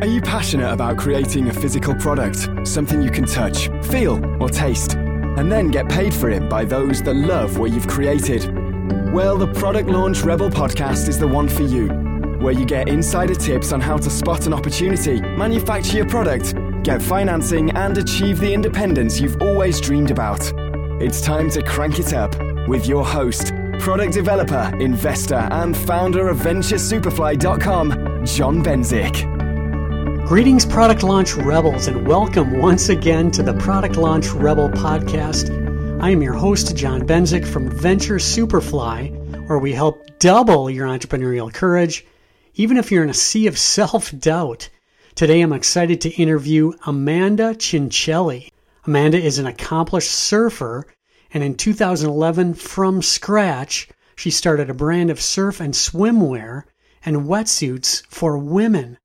Are you passionate about creating a physical product, something you can touch, feel, or taste, and then get paid for it by those that love what you've created? Well, the Product Launch Rebel podcast is the one for you, where you get insider tips on how to spot an opportunity, manufacture your product, get financing, and achieve the independence you've always dreamed about. It's time to crank it up with your host, product developer, investor, and founder of VentureSuperfly.com, John Benzik. Greetings, Product Launch Rebels, and welcome once again to the Product Launch Rebel podcast. I am your host, John Benzik from Venture Superfly, where we help double your entrepreneurial courage, even if you're in a sea of self doubt. Today, I'm excited to interview Amanda Chinchelli. Amanda is an accomplished surfer, and in 2011, from scratch, she started a brand of surf and swimwear and wetsuits for women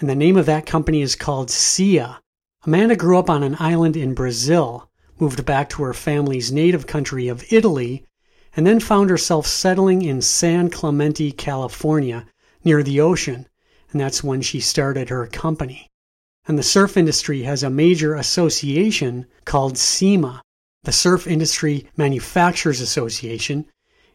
and the name of that company is called Seea. Amanda grew up on an island in Brazil, moved back to her family's native country of Italy, and then found herself settling in San Clemente, California, near the ocean, and that's when she started her company. And the surf industry has a major association called SIMA, the Surf Industry Manufacturers Association,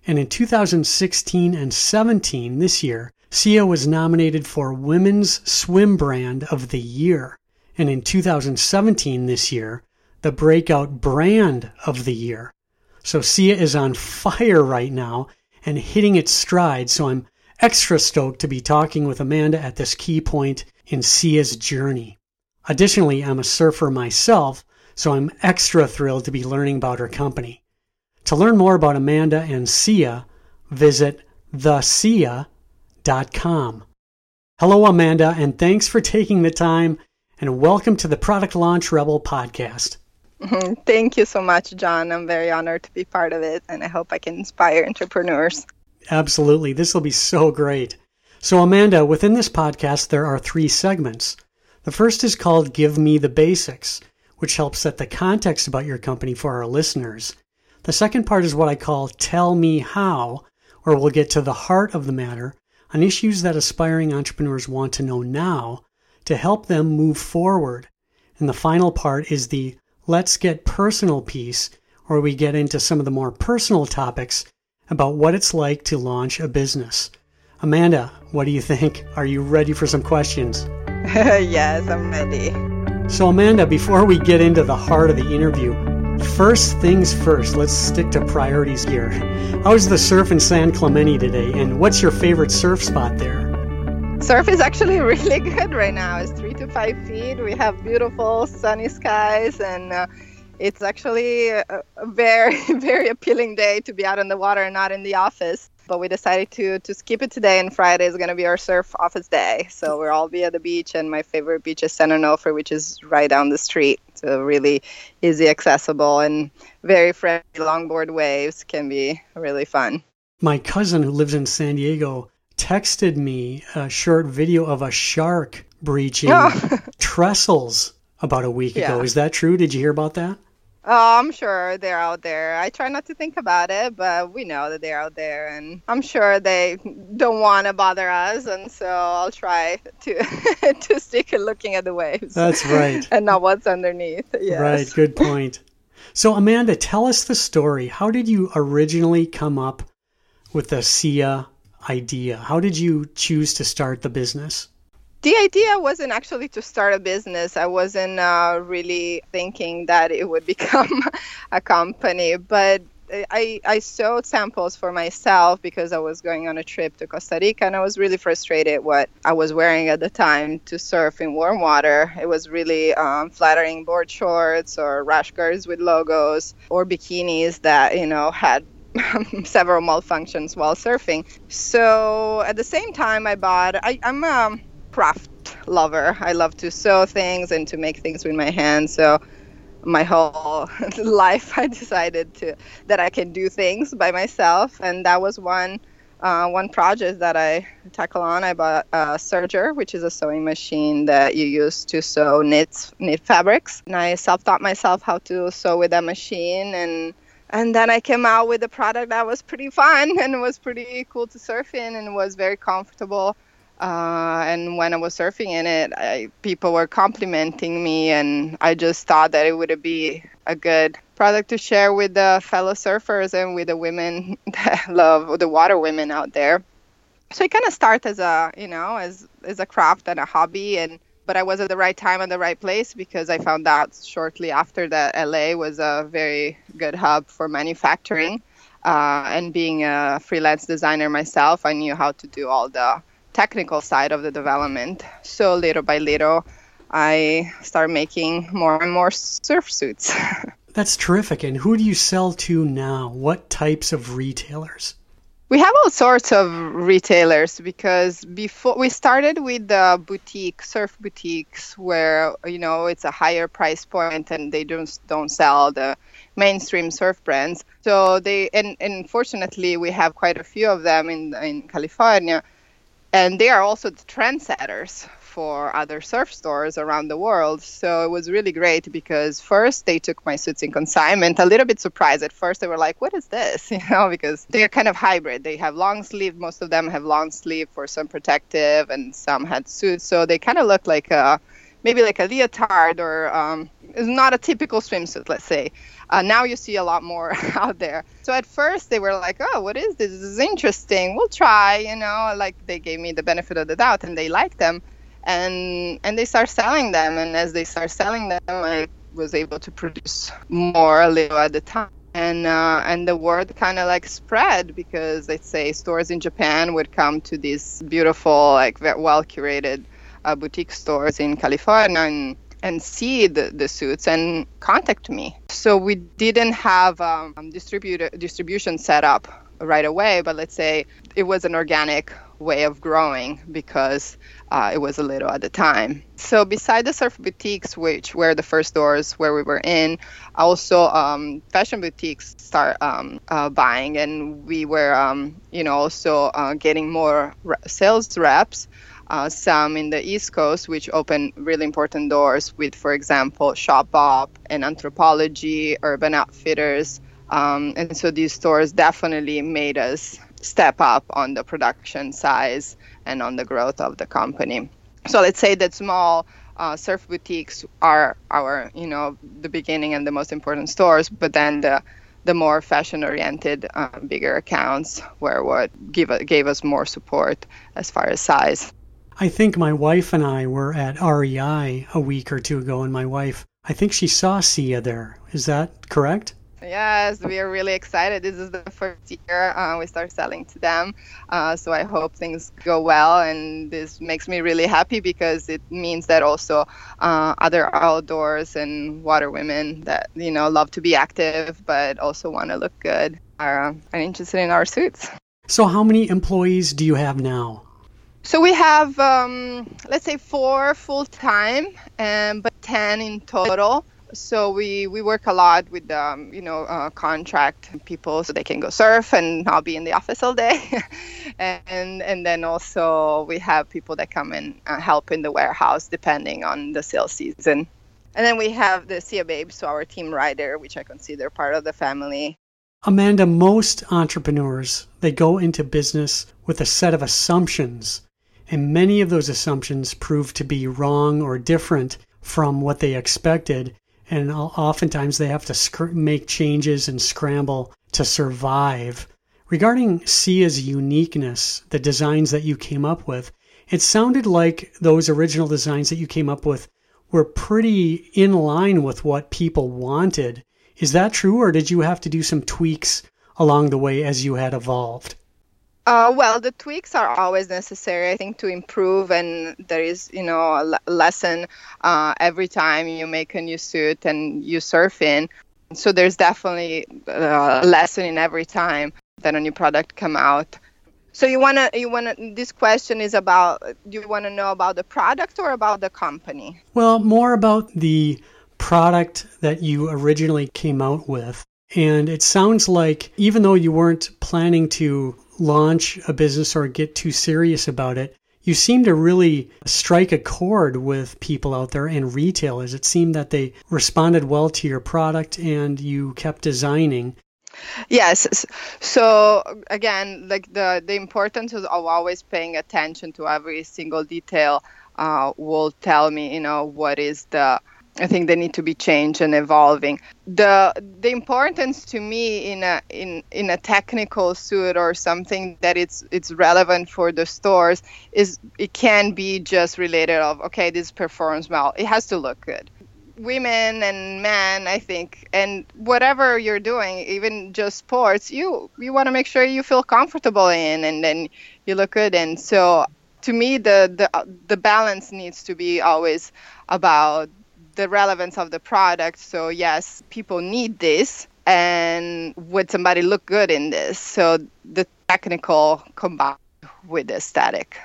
and in 2016 and 17 this year, Seea was nominated for Women's Swim Brand of the Year, and in 2017, this year, the Breakout Brand of the Year. So Seea is on fire right now and hitting its stride. So I'm extra stoked to be talking with Amanda at this key point in Seea's journey. Additionally, I'm a surfer myself, so I'm extra thrilled to be learning about her company. To learn more about Amanda and Seea, visit theseea.com com. Hello, Amanda, and thanks for taking the time and welcome to the Product Launch Rebel podcast. Thank you so much, John. I'm very honored to be part of it, and I hope I can inspire entrepreneurs. Absolutely. This will be so great. So, Amanda, within this podcast, there are three segments. The first is called Give Me the Basics, which helps set the context about your company for our listeners. The second part is what I call Tell Me How, where we'll get to the heart of the matter on issues that aspiring entrepreneurs want to know now to help them move forward. And the final part is the let's get personal piece, where we get into some of the more personal topics about what it's like to launch a business. Amanda, what do you think? Are you ready for some questions? yes, I'm ready. So, Amanda, before we get into the heart of the interview, First things first, let's stick to priorities here. How's the surf in San Clemente today, and what's your favorite surf spot there? Surf is actually really good right now. It's three to five feet. We have beautiful sunny skies, and uh, it's actually a, a very, very appealing day to be out in the water and not in the office but we decided to to skip it today and friday is going to be our surf office day so we're all be at the beach and my favorite beach is san onofre which is right down the street so really easy accessible and very friendly. Longboard waves can be really fun. My cousin who lives in san diego texted me a short video of a shark breaching oh. trestles about a week yeah. ago is that true? Did you hear about that Oh, I'm sure they're out there. I try not to think about it, but we know that they're out there, and I'm sure they don't want to bother us, and so I'll try to to stick and looking at the waves. That's right, and not what's underneath. Yes. Right. Good point. So, Amanda, tell us the story. How did you originally come up with the Seea idea? How did you choose to start the business? The idea wasn't actually to start a business. I wasn't uh, really thinking that it would become a company, but I, I sewed samples for myself because I was going on a trip to Costa Rica and I was really frustrated what I was wearing at the time to surf in warm water. It was really um, flattering board shorts or rash guards with logos or bikinis that, you know, had several malfunctions while surfing. So at the same time, I bought, I, I'm a um, craft lover. I love to sew things and to make things with my hands. So my whole life, I decided to that I can do things by myself, and that was one. Uh, one project that I tackle on, I bought a serger, which is a sewing machine that you use to sew knits, knit fabrics. And I self-taught myself how to sew with that machine, and and then I came out with a product that was pretty fun and was pretty cool to surf in and was very comfortable Uh, and when I was surfing in it, I, people were complimenting me, and I just thought that it would be a good product to share with the fellow surfers and with the women that love the water women out there. So it kind of started as a, you know, as as a craft and a hobby, and but I was at the right time at the right place because I found out shortly after that LA was a very good hub for manufacturing. Uh, and being a freelance designer myself, I knew how to do all the technical side of the development. So little by little, I start making more and more surf suits. That's terrific. And who do you sell to now? What types of retailers? We have all sorts of retailers because before we started with the boutique surf boutiques where you know it's a higher price point and they don't don't sell the mainstream surf brands. So they and, and fortunately we have quite a few of them in in California, and they are also the trendsetters for other surf stores around the world. So it was really great because first they took my suits in consignment. A little bit surprised at first. They were like, "What is this?" You know, because they're kind of hybrid. They have long sleeve. Most of them have long sleeve for some protective, and some had suits. So they kind of look like a maybe like a leotard or um, not a typical swimsuit, let's say. Uh, now you see a lot more out there. So at first they were like, "Oh, what is this? This is interesting. We'll try." You know, like they gave me the benefit of the doubt and they liked them and and they start selling them and as they start selling them i was able to produce more a little at the time and uh, and the word kind of like spread because let's say stores in japan would come to these beautiful like well curated uh, boutique stores in california and and see the, the suits and contact me so we didn't have um, distributor distribution set up right away but let's say it was an organic way of growing because uh, it was a little at the time. So beside the surf boutiques, which were the first doors where we were in, also um, fashion boutiques start um, uh, buying, and we were, um, you know, also uh, getting more re- sales reps. Uh, some in the East Coast, which opened really important doors with, for example, Shopbop and Anthropologie, Urban Outfitters. Um, and so these stores definitely made us step up on the production size and on the growth of the company. So let's say that small uh, surf boutiques are our, you know, the beginning and the most important stores, but then the the more fashion-oriented, uh, bigger accounts were what give gave us more support as far as size. I think my wife and I were at REI a week or two ago, and my wife, I think she saw Seea there. Is that correct? Yes, we are really excited. This is the first year uh, we start selling to them. Uh, so I hope things go well. And this makes me really happy because it means that also uh, other outdoors and water women that, you know, love to be active but also want to look good are, uh, are interested in our suits. So, how many employees do you have now? So we have, um, let's say, four full time, um, but 10 in total. So we, we work a lot with um, you know uh, contract people so they can go surf and not be in the office all day. And and then also we have people that come and uh, help in the warehouse depending on the sales season. And then we have the Seea Babes, so our team rider, which I consider part of the family. Amanda, most entrepreneurs they go into business with a set of assumptions, and many of those assumptions prove to be wrong or different from what they expected and oftentimes they have to make changes and scramble to survive. Regarding Seea's uniqueness, the designs that you came up with, it sounded like those original designs that you came up with were pretty in line with what people wanted. Is that true, or did you have to do some tweaks along the way as you had evolved? Uh, well, the tweaks are always necessary, I think, to improve, and there is, you know, a lesson uh, every time you make a new suit and you surf in. So there's definitely uh, a lesson in every time that a new product come out. So you wanna, you wanna. This question is about. Do you want to know about the product or about the company? Well, more about the product that you originally came out with. And it sounds like even though you weren't planning to launch a business or get too serious about it, you seem to really strike a chord with people out there and retailers. It seemed that they responded well to your product and you kept designing. Yes. So again, like the the importance of always paying attention to every single detail uh, will tell me, you know, what is the I think they need to be changed and evolving. The the importance to me in a in, in a technical suit or something that it's it's relevant for the stores is it can be just related of okay this performs well. It has to look good women and men i think and whatever you're doing even just sports you you want to make sure you feel comfortable in and then you look good and so to me the the the balance needs to be always about the relevance of the product so yes people need this and would somebody look good in this so the technical combined with the aesthetic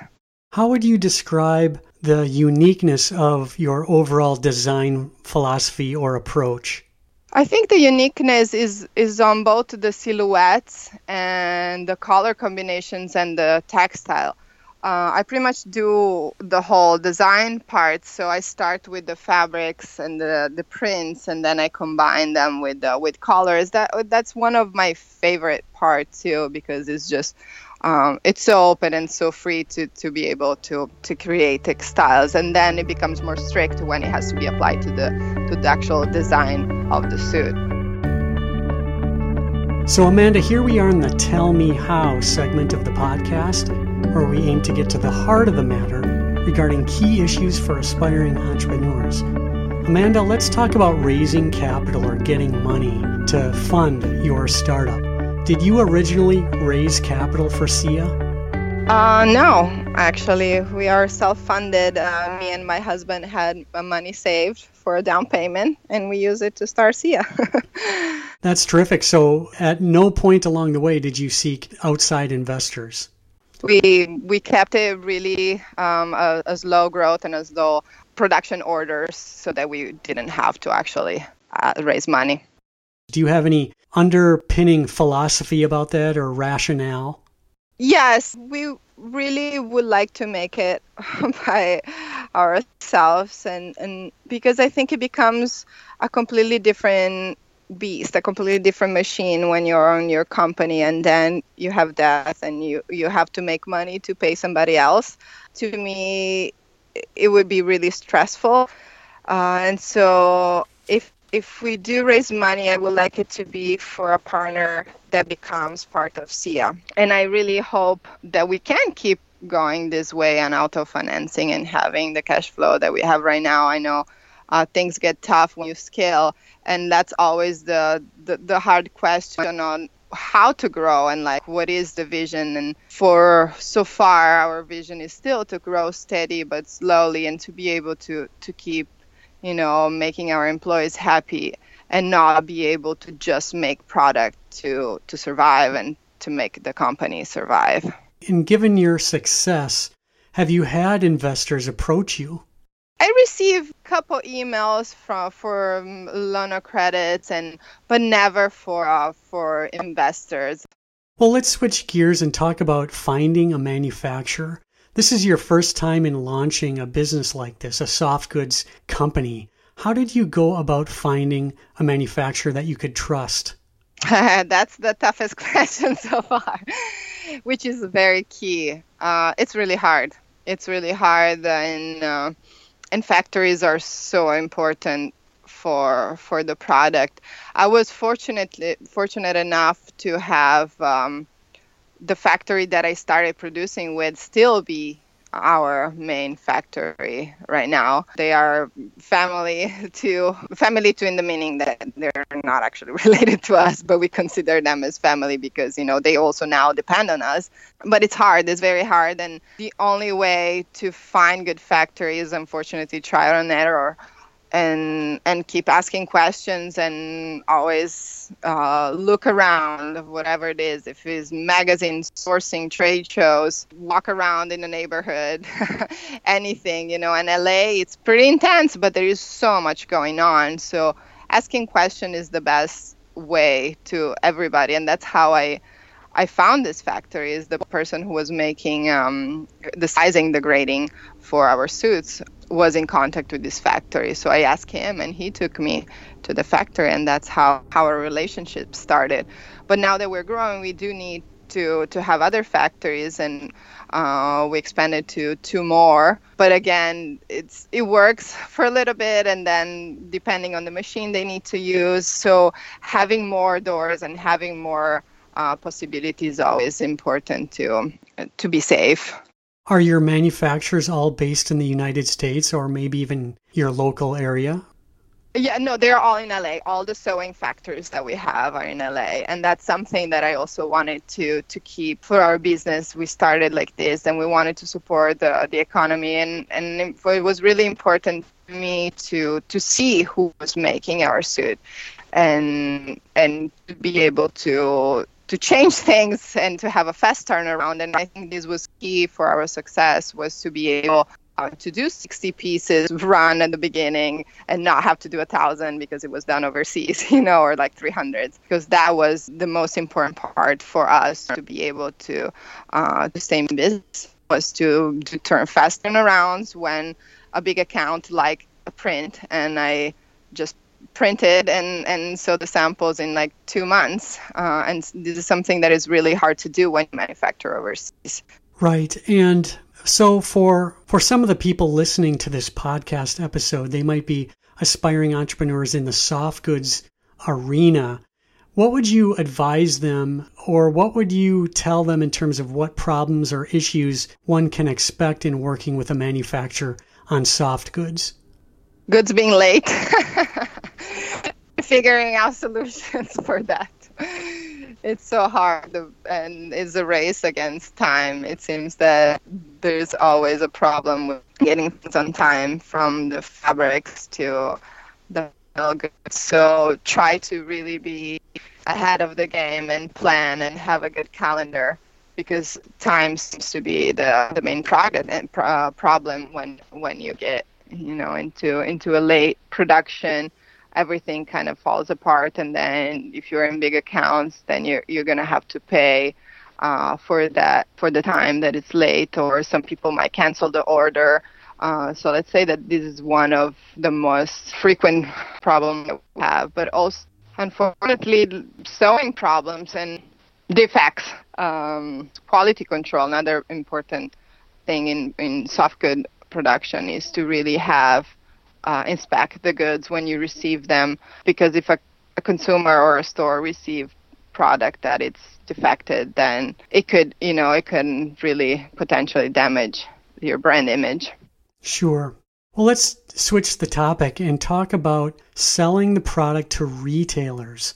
how would you describe the uniqueness of your overall design philosophy or approach? I think the uniqueness is is on both the silhouettes and the color combinations and the textile. Uh, I pretty much do the whole design part. So I start with the fabrics and the, the prints, and then I combine them with uh, with colors. That that's one of my favorite parts too, because it's just um, it's so open and so free to, to be able to, to create textiles and then it becomes more strict when it has to be applied to the to the actual design of the suit so amanda here we are in the tell me how segment of the podcast where we aim to get to the heart of the matter regarding key issues for aspiring entrepreneurs amanda let's talk about raising capital or getting money to fund your startup did you originally raise capital for Seea? Uh, no, actually, we are self-funded. Uh, me and my husband had money saved for a down payment, and we use it to start Seea. That's terrific. So, at no point along the way did you seek outside investors. We we kept it really um, a, as low growth and as low production orders, so that we didn't have to actually uh, raise money. Do you have any underpinning philosophy about that or rationale? Yes, we really would like to make it by ourselves and, and because I think it becomes a completely different beast, a completely different machine when you're on your company and then you have death and you, you have to make money to pay somebody else. To me, it would be really stressful. Uh, and so if if we do raise money, I would like it to be for a partner that becomes part of Seea. And I really hope that we can keep going this way and auto financing and having the cash flow that we have right now. I know uh, things get tough when you scale, and that's always the, the, the hard question on how to grow and like what is the vision and for so far our vision is still to grow steady but slowly and to be able to to keep you know, making our employees happy and not be able to just make product to to survive and to make the company survive. And given your success, have you had investors approach you? I receive a couple emails from for um, loan of credits and but never for uh, for investors. Well, let's switch gears and talk about finding a manufacturer. This is your first time in launching a business like this, a soft goods company. How did you go about finding a manufacturer that you could trust? That's the toughest question so far, which is very key. Uh, it's really hard. It's really hard, and uh, and factories are so important for for the product. I was fortunate fortunate enough to have um, the factory that I started producing with still be our main factory right now. They are family to family to in the meaning that they're not actually related to us, but we consider them as family because you know they also now depend on us. But it's hard. It's very hard, and the only way to find good factories, unfortunately trial and error and and keep asking questions and always uh, look around whatever it is. If it's magazines sourcing trade shows walk around in the neighborhood anything you know. In la it's pretty intense but there is so much going on. So asking question is the best way to everybody and that's how i I found this factory is the person who was making um, the sizing, the grading for our suits was in contact with this factory. So I asked him, and he took me to the factory, and that's how, how our relationship started. But now that we're growing, we do need to to have other factories, and uh, we expanded to two more. But again, it's it works for a little bit, and then depending on the machine they need to use, so having more doors and having more uh, possibilities always important to to be safe. Are your manufacturers all based in the United States or maybe even your local area? Yeah, no, they're all in LA. All the sewing factories that we have are in LA, and that's something that I also wanted to to keep for our business. We started like this, and we wanted to support the the economy, and and it was really important to me to to see who was making our suit, and and to be able to to change things and to have a fast turnaround. And I think this was key for our success was to be able uh, to do 60 pieces run at the beginning and not have to do a thousand because it was done overseas, you know, or like 300 because that was the most important part for us to be able to uh, to stay in business was to, to turn fast turnarounds when a big account like a print and I just printed and and so the samples in like two months uh, and this is something that is really hard to do when you manufacture overseas. Right and so for for some of the people listening to this podcast episode they might be aspiring entrepreneurs in the soft goods arena. What would you advise them or what would you tell them in terms of what problems or issues one can expect in working with a manufacturer on soft goods? Goods being late figuring out solutions for that. It's so hard and it's a race against time. It seems that there's always a problem with getting things on time from the fabrics to the. So try to really be ahead of the game and plan and have a good calendar because time seems to be the, the main problem when when you get you know into into a late production everything kind of falls apart and then if you're in big accounts then you're you're going to have to pay uh, for that for the time that it's late or some people might cancel the order. Uh, so let's say that this is one of the most frequent problems that we have but also unfortunately sewing problems and defects um, quality control another important thing in, in soft good production is to really have uh, inspect the goods when you receive them because if a, a consumer or a store receive product that it's defected then it could you know it can really potentially damage your brand image. Sure. Well let's switch the topic and talk about selling the product to retailers.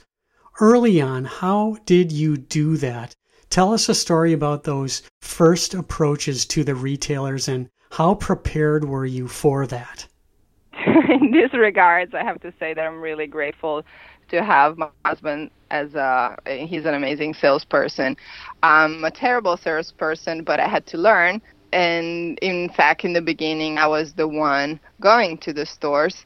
Early on how did you do that? Tell us a story about those first approaches to the retailers and how prepared were you for that in this regards, I have to say that I'm really grateful to have my husband as a he's an amazing salesperson. I'm a terrible salesperson, but I had to learn. And in fact, in the beginning, I was the one going to the stores,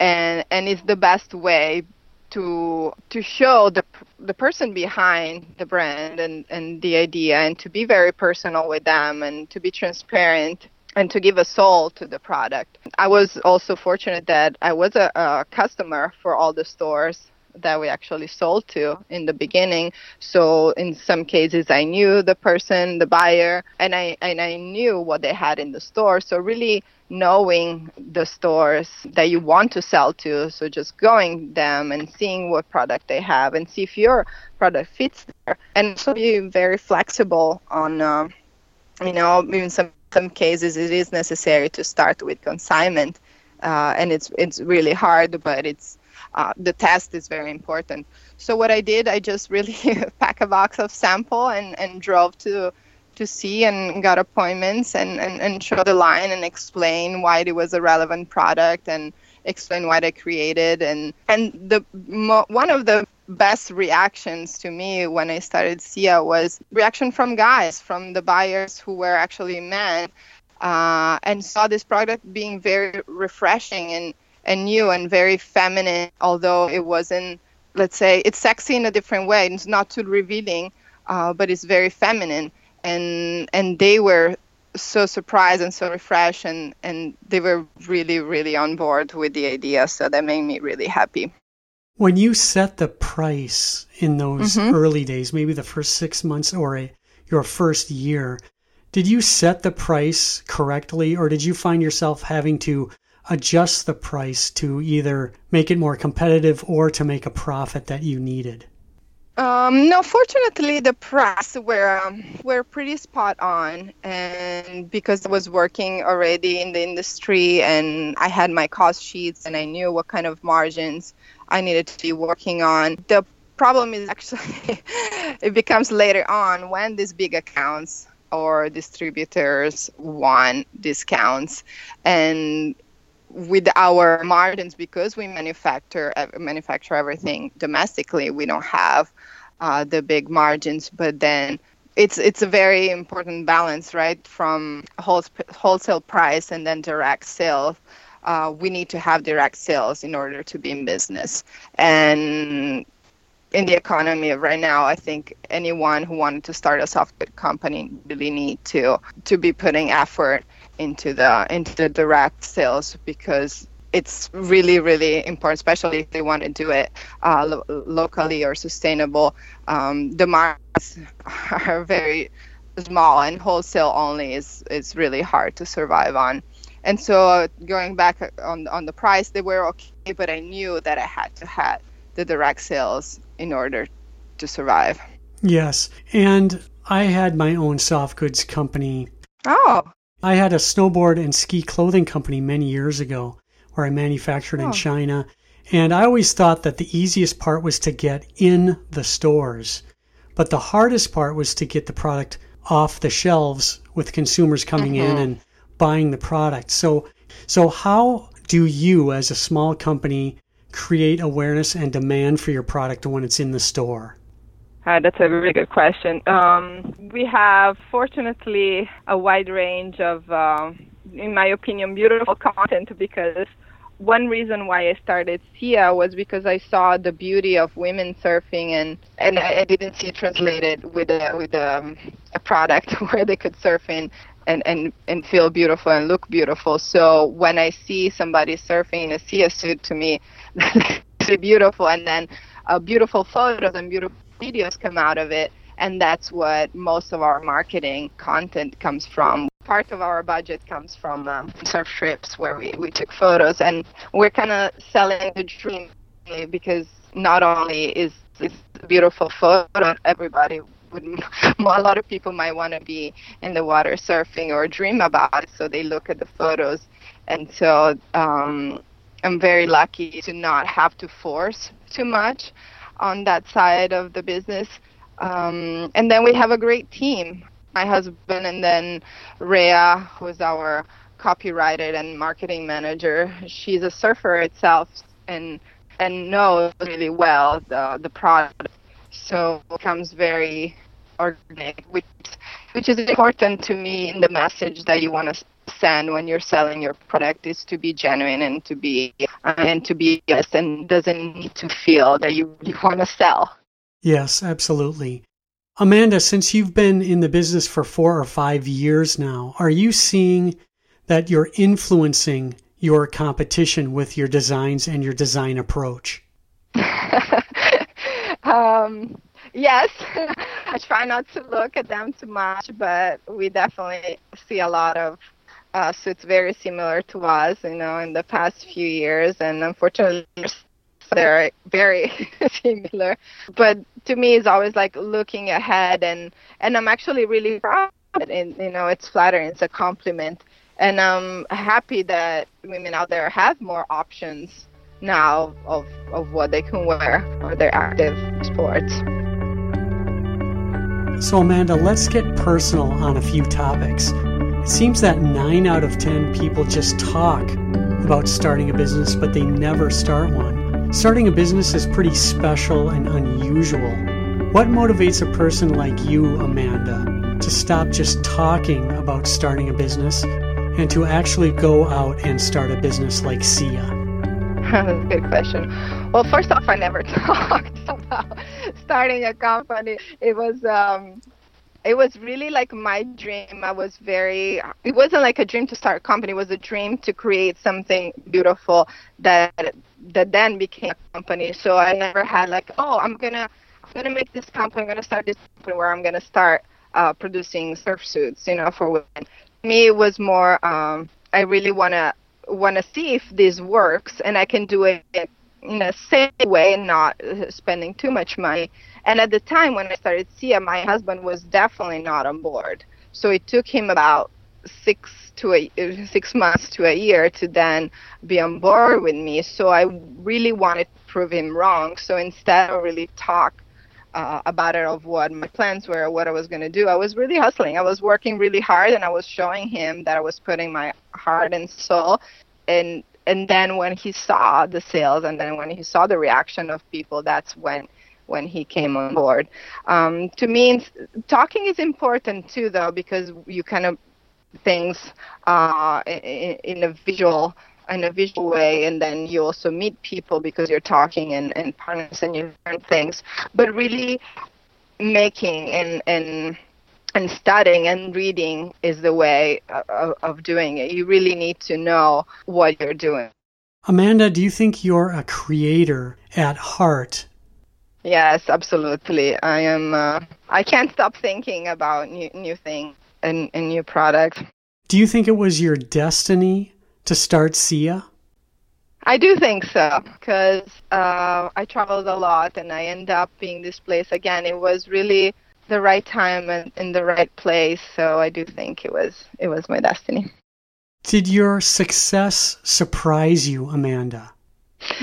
and and it's the best way to to show the the person behind the brand and and the idea, and to be very personal with them, and to be transparent and to give a soul to the product. I was also fortunate that I was a, a, customer for all the stores that we actually sold to in the beginning. So in some cases I knew the person, the buyer, and I and I knew what they had in the store. So really knowing the stores that you want to sell to, so just going them and seeing what product they have and see if your product fits there, and so be very flexible on. Uh, you know, even some some cases it is necessary to start with consignment, uh, and it's it's really hard, but it's uh, the test is very important. So what I did, I just really pack a box of sample and, and drove to to see and got appointments and, and, and show the line and explain why it was a relevant product and explain what I created and and the mo- one of the best reactions to me when I started Sia was reaction from guys, from the buyers who were actually men, uh, and saw this product being very refreshing and, and new and very feminine, although it wasn't, let's say, it's sexy in a different way. It's not too revealing, uh, but it's very feminine. And, and they were so surprised and so refreshed and and they were really really on board with the idea so that made me really happy when you set the price in those mm-hmm. early days maybe the first six months or a, your first year did you set the price correctly or did you find yourself having to adjust the price to either make it more competitive or to make a profit that you needed um, no, fortunately, the press were um, were pretty spot on, and because I was working already in the industry and I had my cost sheets and I knew what kind of margins I needed to be working on. The problem is actually it becomes later on when these big accounts or distributors want discounts, and with our margins because we manufacture manufacture everything domestically we don't have uh, the big margins but then it's it's a very important balance right from wholesale price and then direct sales uh, we need to have direct sales in order to be in business. And in the economy right now, I think anyone who wanted to start a software company really need to to be putting effort into the into the direct sales because it's really really important especially if they want to do it uh, lo- locally or sustainable. Um, the markets are very small and wholesale only is is really hard to survive on and so going back on on the price they were okay but i knew that i had to have the direct sales in order to survive yes and i had my own soft goods company oh I had a snowboard and ski clothing company many years ago where I manufactured oh. in China. And I always thought that the easiest part was to get in the stores. But the hardest part was to get the product off the shelves with consumers coming mm-hmm. in and buying the product. So so how do you as a small company create awareness and demand for your product when it's in the store? Uh, that's a really good question. Um, we have, fortunately, a wide range of, uh, in my opinion, beautiful content because one reason why I started Seea was because I saw the beauty of women surfing and and I, didn't see it translated with a with a, um, a product where they could surf in and, and and feel beautiful and look beautiful. So when I see somebody surfing in a Seea suit, to me, it's beautiful. And then beautiful photos and beautiful videos come out of it and that's what most of our marketing content comes from part of our budget comes from um, surf trips where we, we took photos and we're kind of selling the dream because not only is this beautiful photo everybody would a lot of people might want to be in the water surfing or dream about it so they look at the photos and so um, i'm very lucky to not have to force too much on that side of the business. Um, and then we have a great team. My husband and then Rhea, who is our copyrighted and marketing manager. She's a surfer itself and and knows really well the the product. So it becomes very organic, which which is important to me in the message that you want to send when you're selling your product is to be genuine and to be uh, and to be yes and doesn't need to feel that you, you want to sell. Yes, absolutely. Amanda, since you've been in the business for four or five years now, are you seeing that you're influencing your competition with your designs and your design approach? um, yes, I try not to look at them too much, but we definitely see a lot of uh, suits very similar to us, you know, in the past few years, and unfortunately, they're very similar. But to me, it's always like looking ahead, and and I'm actually really proud. And you know, it's flattering. It's a compliment, and I'm happy that women out there have more options now of of what they can wear for their active sports. So, Amanda, let's get personal on a few topics. It seems that 9 out of 10 people just talk about starting a business, but they never start one. Starting a business is pretty special and unusual. What motivates a person like you, Amanda, to stop just talking about starting a business and to actually go out and start a business like Seea? That's a good question. Well, first off, I never talked about starting a company. It was um, it was really like my dream. I was very, it wasn't like a dream to start a company. It was a dream to create something beautiful that that then became a company. So I never had like, oh, I'm gonna, I'm gonna make this company. I'm gonna start this company where I'm gonna start uh, producing surf suits, you know, for women. Me, it was more. Um, I really wanna wanna see if this works, and I can do it in a safe way and not uh, spending too much money. And at the time when I started Seea, my husband was definitely not on board. So it took him about six to a uh, six months to a year to then be on board with me. So I really wanted to prove him wrong. So instead of really talk uh, about it of what my plans were, what I was going to do, I was really hustling. I was working really hard, and I was showing him that I was putting my heart and soul. And and then when he saw the sales, and then when he saw the reaction of people, that's when when he came on board. Um, to me, talking is important too, though, because you kind of things uh, in, in a visual in a visual way and then you also meet people because you're talking and, and partners and you learn things but really making and and and studying and reading is the way of, of doing it you really need to know what you're doing amanda do you think you're a creator at heart Yes, absolutely. I am. Uh, I can't stop thinking about new new things and, and new products. Do you think it was your destiny to start Seea? I do think so because uh, I traveled a lot and I end up being this place again. It was really the right time and in the right place. So I do think it was it was my destiny. Did your success surprise you, Amanda?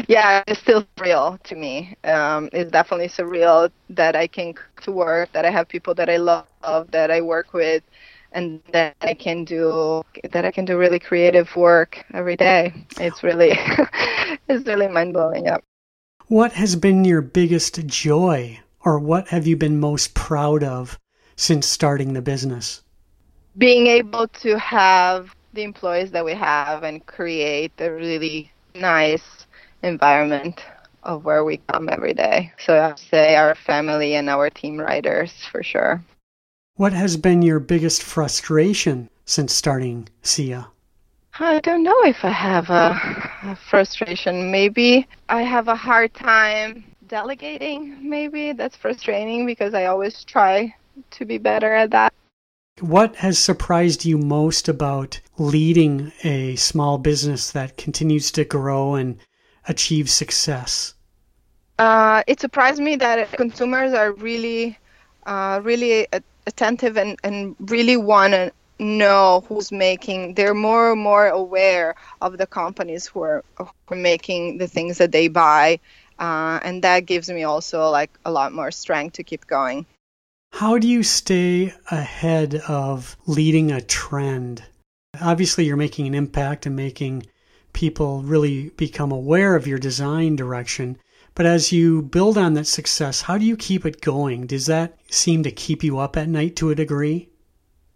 yeah, it's still surreal to me. Um, it's definitely surreal that I can to work, that I have people that I love, that I work with, and that I can do that I can do really creative work every day. It's really it's really mind blowing. Yeah. What has been your biggest joy, or what have you been most proud of since starting the business? Being able to have the employees that we have and create a really nice environment of where we come every day. So I'd say our family and our team riders for sure. What has been your biggest frustration since starting Seea? I don't know if I have a, a frustration. Maybe I have a hard time delegating. Maybe that's frustrating because I always try to be better at that. What has surprised you most about leading a small business that continues to grow and achieve success? Uh, it surprised me that consumers are really, uh, really attentive and, and really want to know who's making. They're more and more aware of the companies who are, who are making the things that they buy, uh, and that gives me also like a lot more strength to keep going. How do you stay ahead of leading a trend? Obviously, you're making an impact and making people really become aware of your design direction. But as you build on that success, how do you keep it going? Does that seem to keep you up at night to a degree?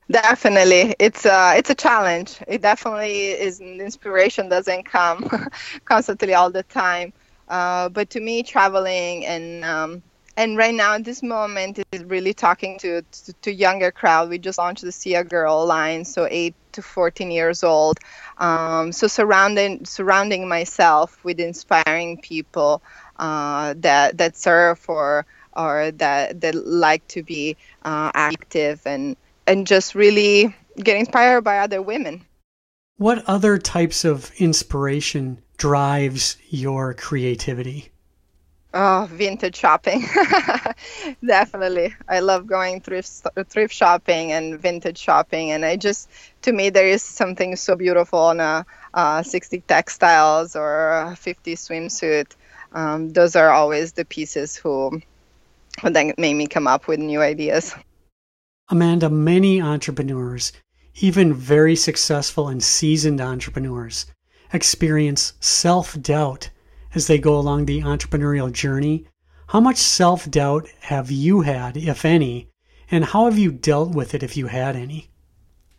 Definitely, it's a it's a challenge. It definitely is. Inspiration doesn't come constantly all the time. Uh, but to me, traveling and um, and right now at this moment is really talking to, to, to younger crowd. We just launched the Seea Girl line, so eight to 14 years old. Um, so surrounding surrounding myself with inspiring people uh, that that serve or or that that like to be uh, active and and just really get inspired by other women. What other types of inspiration drives your creativity? Oh, vintage shopping. Definitely. I love going thrift thrift shopping and vintage shopping and I just to me there is something so beautiful on a, a 60 textiles or a 50 swimsuit. Um, those are always the pieces who, who then made me come up with new ideas. Amanda, many entrepreneurs, even very successful and seasoned entrepreneurs, experience self doubt as they go along the entrepreneurial journey. How much self doubt have you had, if any, and how have you dealt with it if you had any?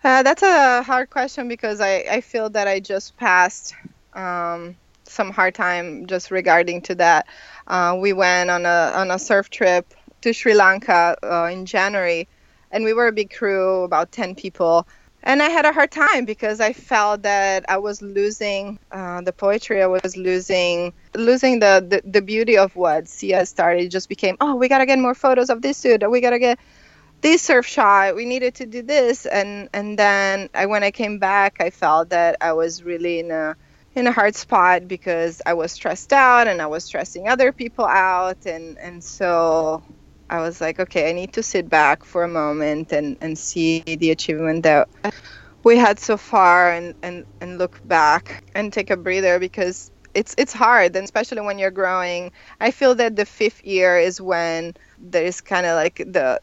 Uh, that's a hard question because I, I feel that I just passed um, some hard time just regarding to that. Uh, we went on a on a surf trip to Sri Lanka uh, in January, and we were a big crew, about 10 people. And I had a hard time because I felt that I was losing uh, the poetry. I was losing losing the, the, the beauty of what Seea started. It just became, oh, we gotta get more photos of this dude. We gotta get this surf shot. We needed to do this. And and then I, when I came back, I felt that I was really in a in a hard spot because I was stressed out and I was stressing other people out and and so I was like, okay, I need to sit back for a moment and, and see the achievement that we had so far and, and, and look back and take a breather because it's it's hard and especially when you're growing. I feel that the fifth year is when there is kind of like the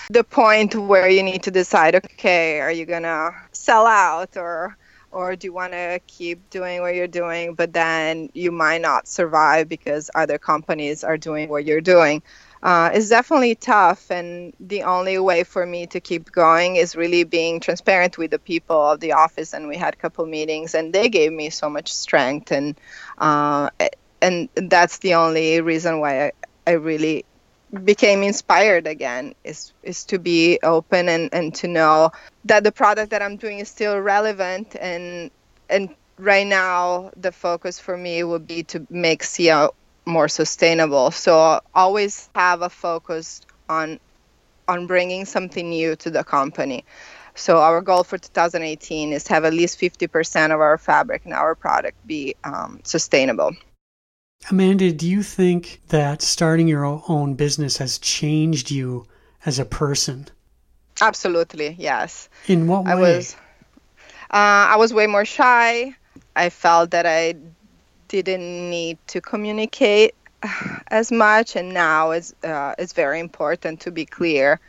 the point where you need to decide, okay, are you gonna sell out or or do you want to keep doing what you're doing but then you might not survive because other companies are doing what you're doing. Uh, it's definitely tough and the only way for me to keep going is really being transparent with the people of the office and we had a couple meetings and they gave me so much strength and uh, and that's the only reason why I, I really became inspired again is is to be open and, and to know that the product that I'm doing is still relevant and and right now the focus for me would be to make Seea more sustainable. So always have a focus on on bringing something new to the company. So our goal for 2018 is to have at least 50% of our fabric and our product be um, sustainable. Amanda, do you think that starting your own business has changed you as a person? Absolutely, yes. In what way? I was, uh, I was way more shy. I felt that I didn't need to communicate as much, and now it's uh, it's very important to be clear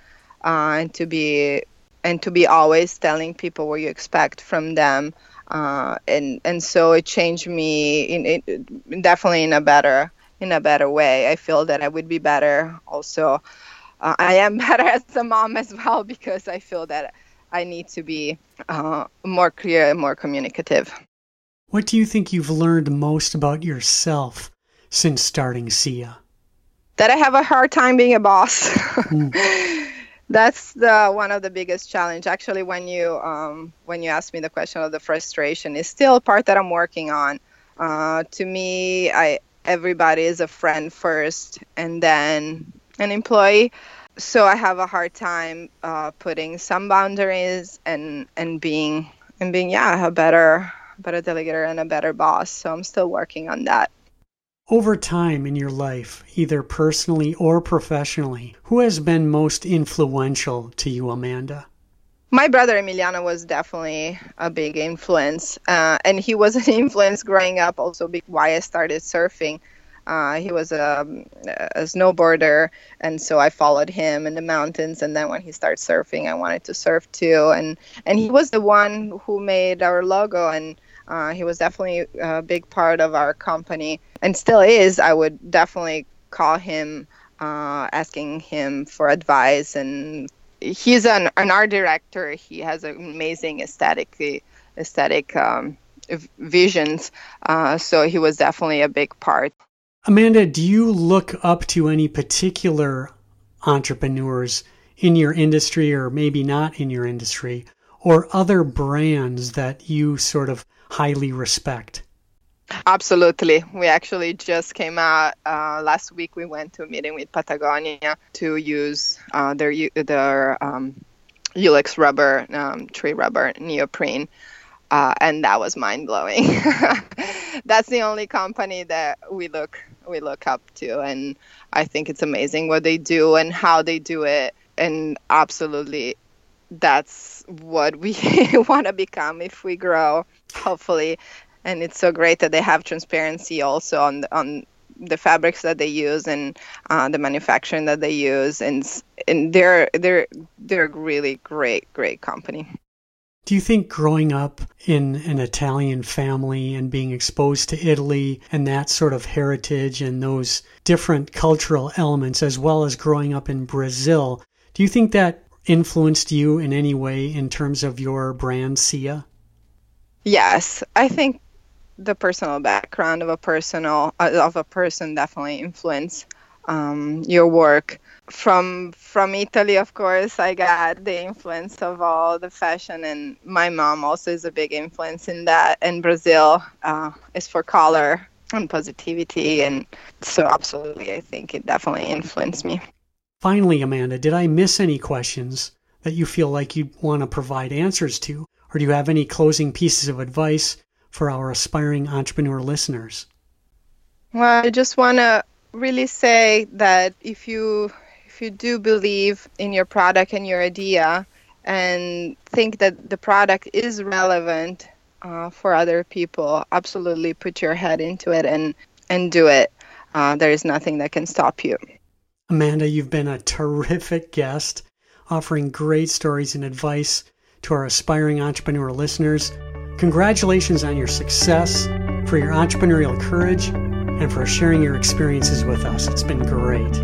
uh, and to be and to be always telling people what you expect from them uh, and and so it changed me in, in, definitely in a better in a better way. I feel that I would be better. Also, uh, I am better as a mom as well because I feel that I need to be uh, more clear and more communicative. What do you think you've learned most about yourself since starting Seea? That I have a hard time being a boss. Mm. that's the one of the biggest challenge. Actually when you um, when you ask me the question of the frustration is still part that i'm working on. Uh, to me i everybody is a friend first and then an employee. So i have a hard time uh, putting some boundaries and and being and being yeah a better better delegator and a better boss. So i'm still working on that over time in your life, either personally or professionally, who has been most influential to you, Amanda? My brother Emiliano was definitely a big influence, uh, and he was an influence growing up. Also, why I started surfing. Uh, he was a, a, snowboarder, and so I followed him in the mountains. And then when he started surfing, I wanted to surf too. And and he was the one who made our logo, and uh, he was definitely a big part of our company and still is. I would definitely call him, uh, asking him for advice. And he's an, an art director. He has amazing aesthetic aesthetic um, visions. Uh, so he was definitely a big part. Amanda, do you look up to any particular entrepreneurs in your industry or maybe not in your industry or other brands that you sort of highly respect? Absolutely. We actually just came out uh, last week. We went to a meeting with Patagonia to use uh, their their um, Yulex rubber, um, tree rubber, neoprene, uh, and that was mind blowing. That's the only company that we look we look up to, and I think it's amazing what they do and how they do it, and absolutely that's what we want to become if we grow hopefully. And it's so great that they have transparency also on the, on the fabrics that they use and uh, the manufacturing that they use. And and they're they're they're a really great great company. Do you think growing up in an Italian family and being exposed to Italy and that sort of heritage and those different cultural elements, as well as growing up in Brazil, do you think that influenced you in any way in terms of your brand Seea? Yes, I think the personal background of a personal uh, of a person definitely influence um, your work. from from Italy, of course, I got the influence of all the fashion, and my mom also is a big influence in that. And Brazil uh, is for color and positivity, and so absolutely, I think it definitely influenced me. Finally, Amanda, did I miss any questions that you feel like you want to provide answers to, or do you have any closing pieces of advice for our aspiring entrepreneur listeners? Well, I just want to really say that if you if you do believe in your product and your idea and think that the product is relevant uh, for other people, absolutely put your head into it and and do it. Uh, there is nothing that can stop you. Amanda, you've been a terrific guest, offering great stories and advice to our aspiring entrepreneur listeners. Congratulations on your success, for your entrepreneurial courage, and for sharing your experiences with us. It's been great.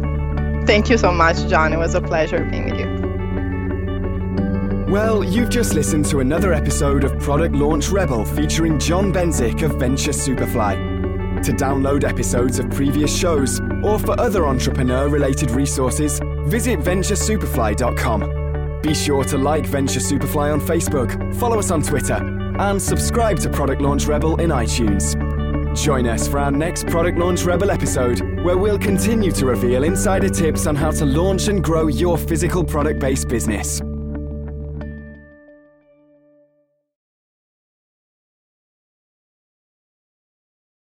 Thank you so much, John. It was a pleasure being with you. Well, you've just listened to another episode of Product Launch Rebel featuring John Benzik of Venture Superfly. To download episodes of previous shows or for other entrepreneur related resources, visit venturesuperfly.com. Be sure to like Venture Superfly on Facebook, follow us on Twitter, and subscribe to Product Launch Rebel in iTunes. Join us for our next Product Launch Rebel episode, where we'll continue to reveal insider tips on how to launch and grow your physical product based business.